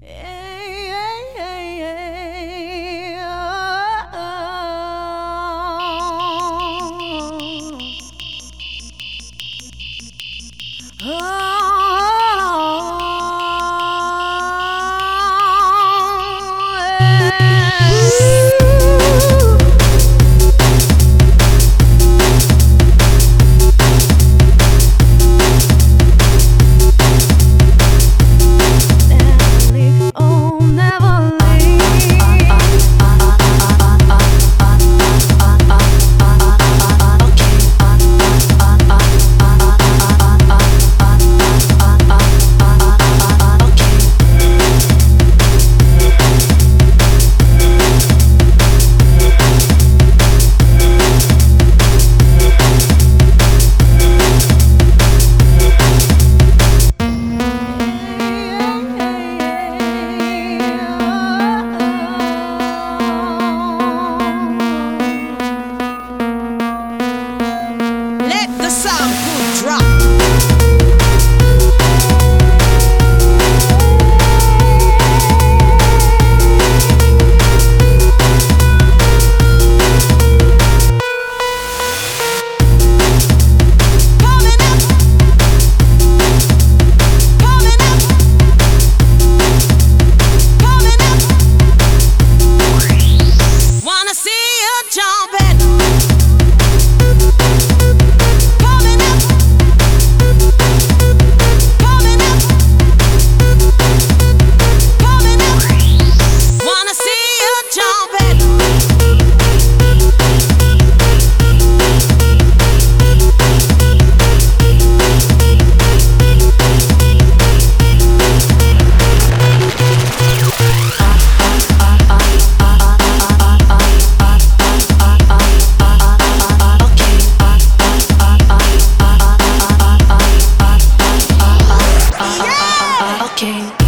Oh, Okay.